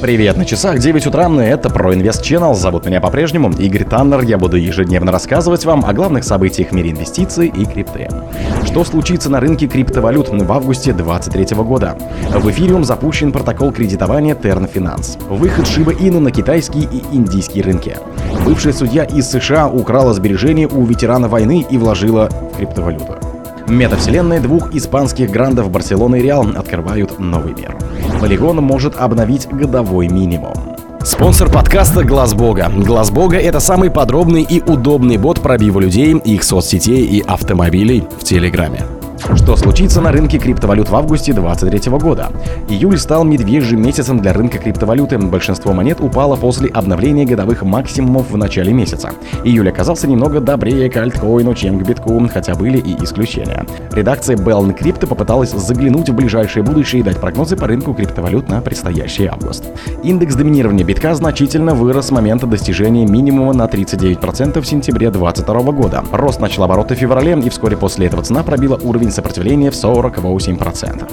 Привет, на часах 9 утра, это про Инвест Channel, зовут меня по-прежнему Игорь Таннер, я буду ежедневно рассказывать вам о главных событиях в мире инвестиций и крипты. Что случится на рынке криптовалют в августе 2023 года? В эфириум запущен протокол кредитования Tern Finance. Выход Shiba Inu на китайские и индийские рынки. Бывшая судья из США украла сбережения у ветерана войны и вложила в криптовалюту. Метавселенная двух испанских грандов Барселоны и Реал открывают новый мир. Полигон может обновить годовой минимум. Спонсор подкаста Глаз Бога. Глаз Бога это самый подробный и удобный бот пробива людей, их соцсетей и автомобилей в Телеграме. Что случится на рынке криптовалют в августе 2023 года? Июль стал медвежьим месяцем для рынка криптовалюты. Большинство монет упало после обновления годовых максимумов в начале месяца. Июль оказался немного добрее к альткоину, чем к битку, хотя были и исключения. Редакция Bell Crypto попыталась заглянуть в ближайшее будущее и дать прогнозы по рынку криптовалют на предстоящий август. Индекс доминирования битка значительно вырос с момента достижения минимума на 39% в сентябре 2022 года. Рост начал обороты в феврале, и вскоре после этого цена пробила уровень сопротивления в 48%.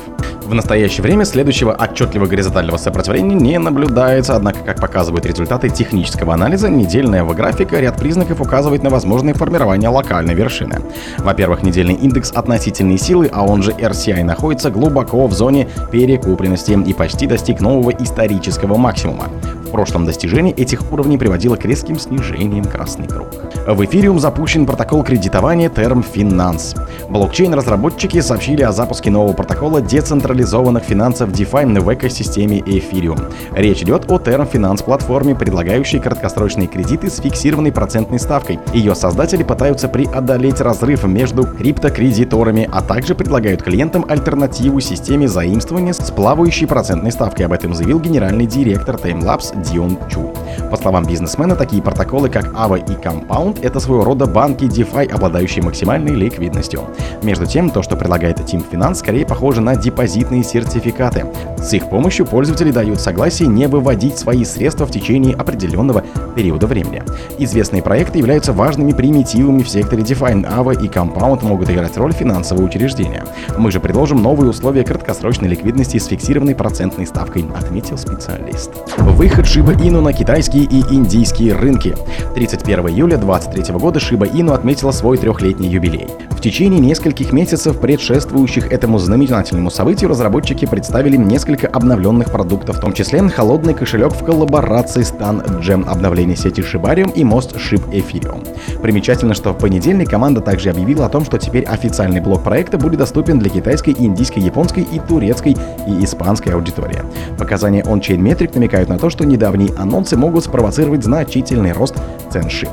В настоящее время следующего отчетливого горизонтального сопротивления не наблюдается, однако, как показывают результаты технического анализа, недельная графика ряд признаков указывает на возможное формирование локальной вершины. Во-первых, недельный индекс относительной силы, а он же RCI, находится глубоко в зоне перекупленности и почти достиг нового исторического максимума. В прошлом достижение этих уровней приводило к резким снижениям красный круг. В эфириум запущен протокол кредитования Term Finance. Блокчейн-разработчики сообщили о запуске нового протокола децентрализованных финансов DeFi в экосистеме Ethereum. Речь идет о Term Finance платформе, предлагающей краткосрочные кредиты с фиксированной процентной ставкой. Ее создатели пытаются преодолеть разрыв между криптокредиторами, а также предлагают клиентам альтернативу системе заимствования с плавающей процентной ставкой. Об этом заявил генеральный директор Timelapse Дион Чу. По словам бизнесмена, такие протоколы, как AVA и Compound, это своего рода банки DeFi, обладающие максимальной ликвидностью. Между тем, то, что предлагает Team Finance, скорее похоже на депозитные сертификаты. С их помощью пользователи дают согласие не выводить свои средства в течение определенного периода времени. Известные проекты являются важными примитивами в секторе DeFi. AVA и Compound могут играть роль финансового учреждения. Мы же предложим новые условия краткосрочной ликвидности с фиксированной процентной ставкой, отметил специалист. Выход Shiba Inu на китайские и индийские рынки. 31 июля 2023 года Shiba Inu отметила свой трехлетний юбилей. В течение нескольких месяцев, предшествующих этому знаменательному событию, разработчики представили несколько обновленных продуктов, в том числе холодный кошелек в коллаборации с TanGem, обновление сети Shibarium и мост Shib Ethereum. Примечательно, что в понедельник команда также объявила о том, что теперь официальный блок проекта будет доступен для китайской, индийской, японской и турецкой и испанской аудитории. Показания on-chain метрик намекают на то, что недавние анонсы могут спровоцировать значительный рост цен шип.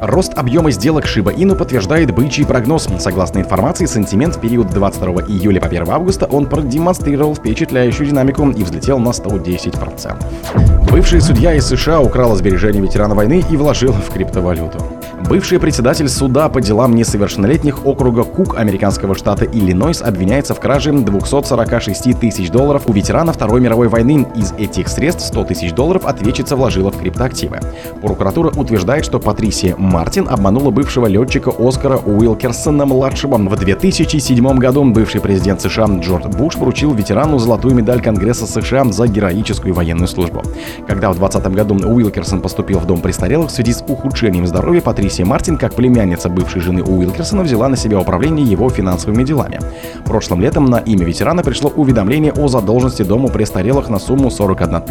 Рост объема сделок Shiba Inu подтверждает бычий прогноз. Согласно информации, сентимент в период 22 июля по 1 августа он продемонстрировал впечатляющую динамику и взлетел на 110%. Бывший судья из США украл сбережения ветерана войны и вложил в криптовалюту. Бывший председатель суда по делам несовершеннолетних округа Кук американского штата Иллинойс обвиняется в краже 246 тысяч долларов у ветерана Второй мировой войны. Из этих средств 100 тысяч долларов ответчица вложила в криптоактивы. Прокуратура утверждает, что Патрисия Мартин обманула бывшего летчика Оскара Уилкерсона-младшего. В 2007 году бывший президент США Джордж Буш вручил ветерану золотую медаль Конгресса США за героическую военную службу. Когда в 2020 году Уилкерсон поступил в дом престарелых в связи с ухудшением здоровья, Патрисия Алисия Мартин, как племянница бывшей жены Уилкерсона, взяла на себя управление его финансовыми делами. Прошлым летом на имя ветерана пришло уведомление о задолженности дому престарелых на сумму 41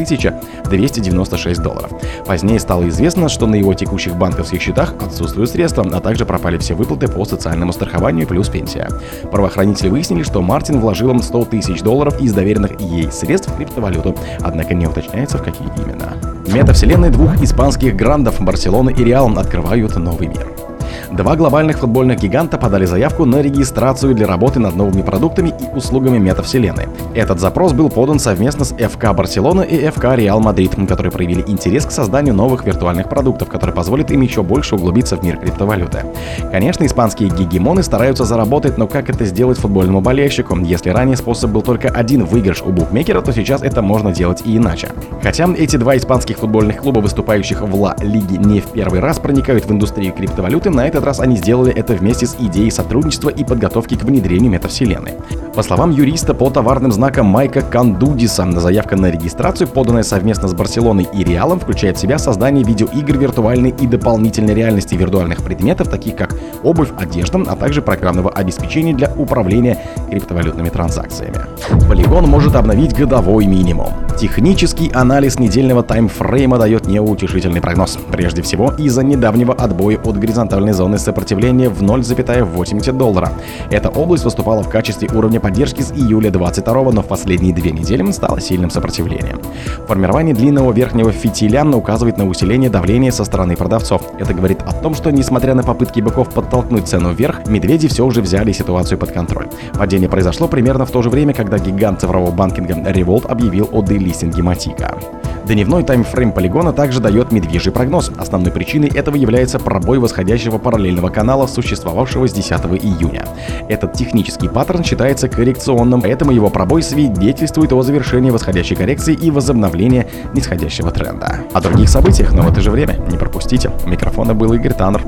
296 долларов. Позднее стало известно, что на его текущих банковских счетах отсутствуют средства, а также пропали все выплаты по социальному страхованию плюс пенсия. Правоохранители выяснили, что Мартин вложил 100 тысяч долларов из доверенных ей средств в криптовалюту, однако не уточняется, в какие именно. Метавселенные двух испанских грандов Барселоны и Реал открывают новый мир. Два глобальных футбольных гиганта подали заявку на регистрацию для работы над новыми продуктами и услугами метавселенной. Этот запрос был подан совместно с ФК Барселона и ФК Реал Мадрид, которые проявили интерес к созданию новых виртуальных продуктов, которые позволят им еще больше углубиться в мир криптовалюты. Конечно, испанские гегемоны стараются заработать, но как это сделать футбольному болельщику? Если ранее способ был только один выигрыш у букмекера, то сейчас это можно делать и иначе. Хотя эти два испанских футбольных клуба, выступающих в Ла Лиге не в первый раз, проникают в индустрию криптовалюты, на на этот раз они сделали это вместе с идеей сотрудничества и подготовки к внедрению метавселенной. По словам юриста по товарным знакам Майка Кандудиса, заявка на регистрацию, поданная совместно с Барселоной и Реалом, включает в себя создание видеоигр виртуальной и дополнительной реальности виртуальных предметов, таких как обувь, одежда, а также программного обеспечения для управления криптовалютными транзакциями. Полигон может обновить годовой минимум. Технический анализ недельного таймфрейма дает неутешительный прогноз. Прежде всего, из-за недавнего отбоя от горизонтальной зоны сопротивления в 0,80 доллара. Эта область выступала в качестве уровня поддержки с июля 22 но в последние две недели стала сильным сопротивлением. Формирование длинного верхнего фитиля указывает на усиление давления со стороны продавцов. Это говорит о том, что несмотря на попытки быков подтолкнуть цену вверх, медведи все уже взяли ситуацию под контроль. Падение произошло примерно в то же время, когда гигант цифрового банкинга Revolt объявил о делистинге Матика. Дневной таймфрейм полигона также дает медвежий прогноз. Основной причиной этого является пробой восходящего параллельного канала, существовавшего с 10 июня. Этот технический паттерн считается коррекционным, поэтому его пробой свидетельствует о завершении восходящей коррекции и возобновлении нисходящего тренда. О других событиях, но в это же время не пропустите. У микрофона был Игорь Таннер.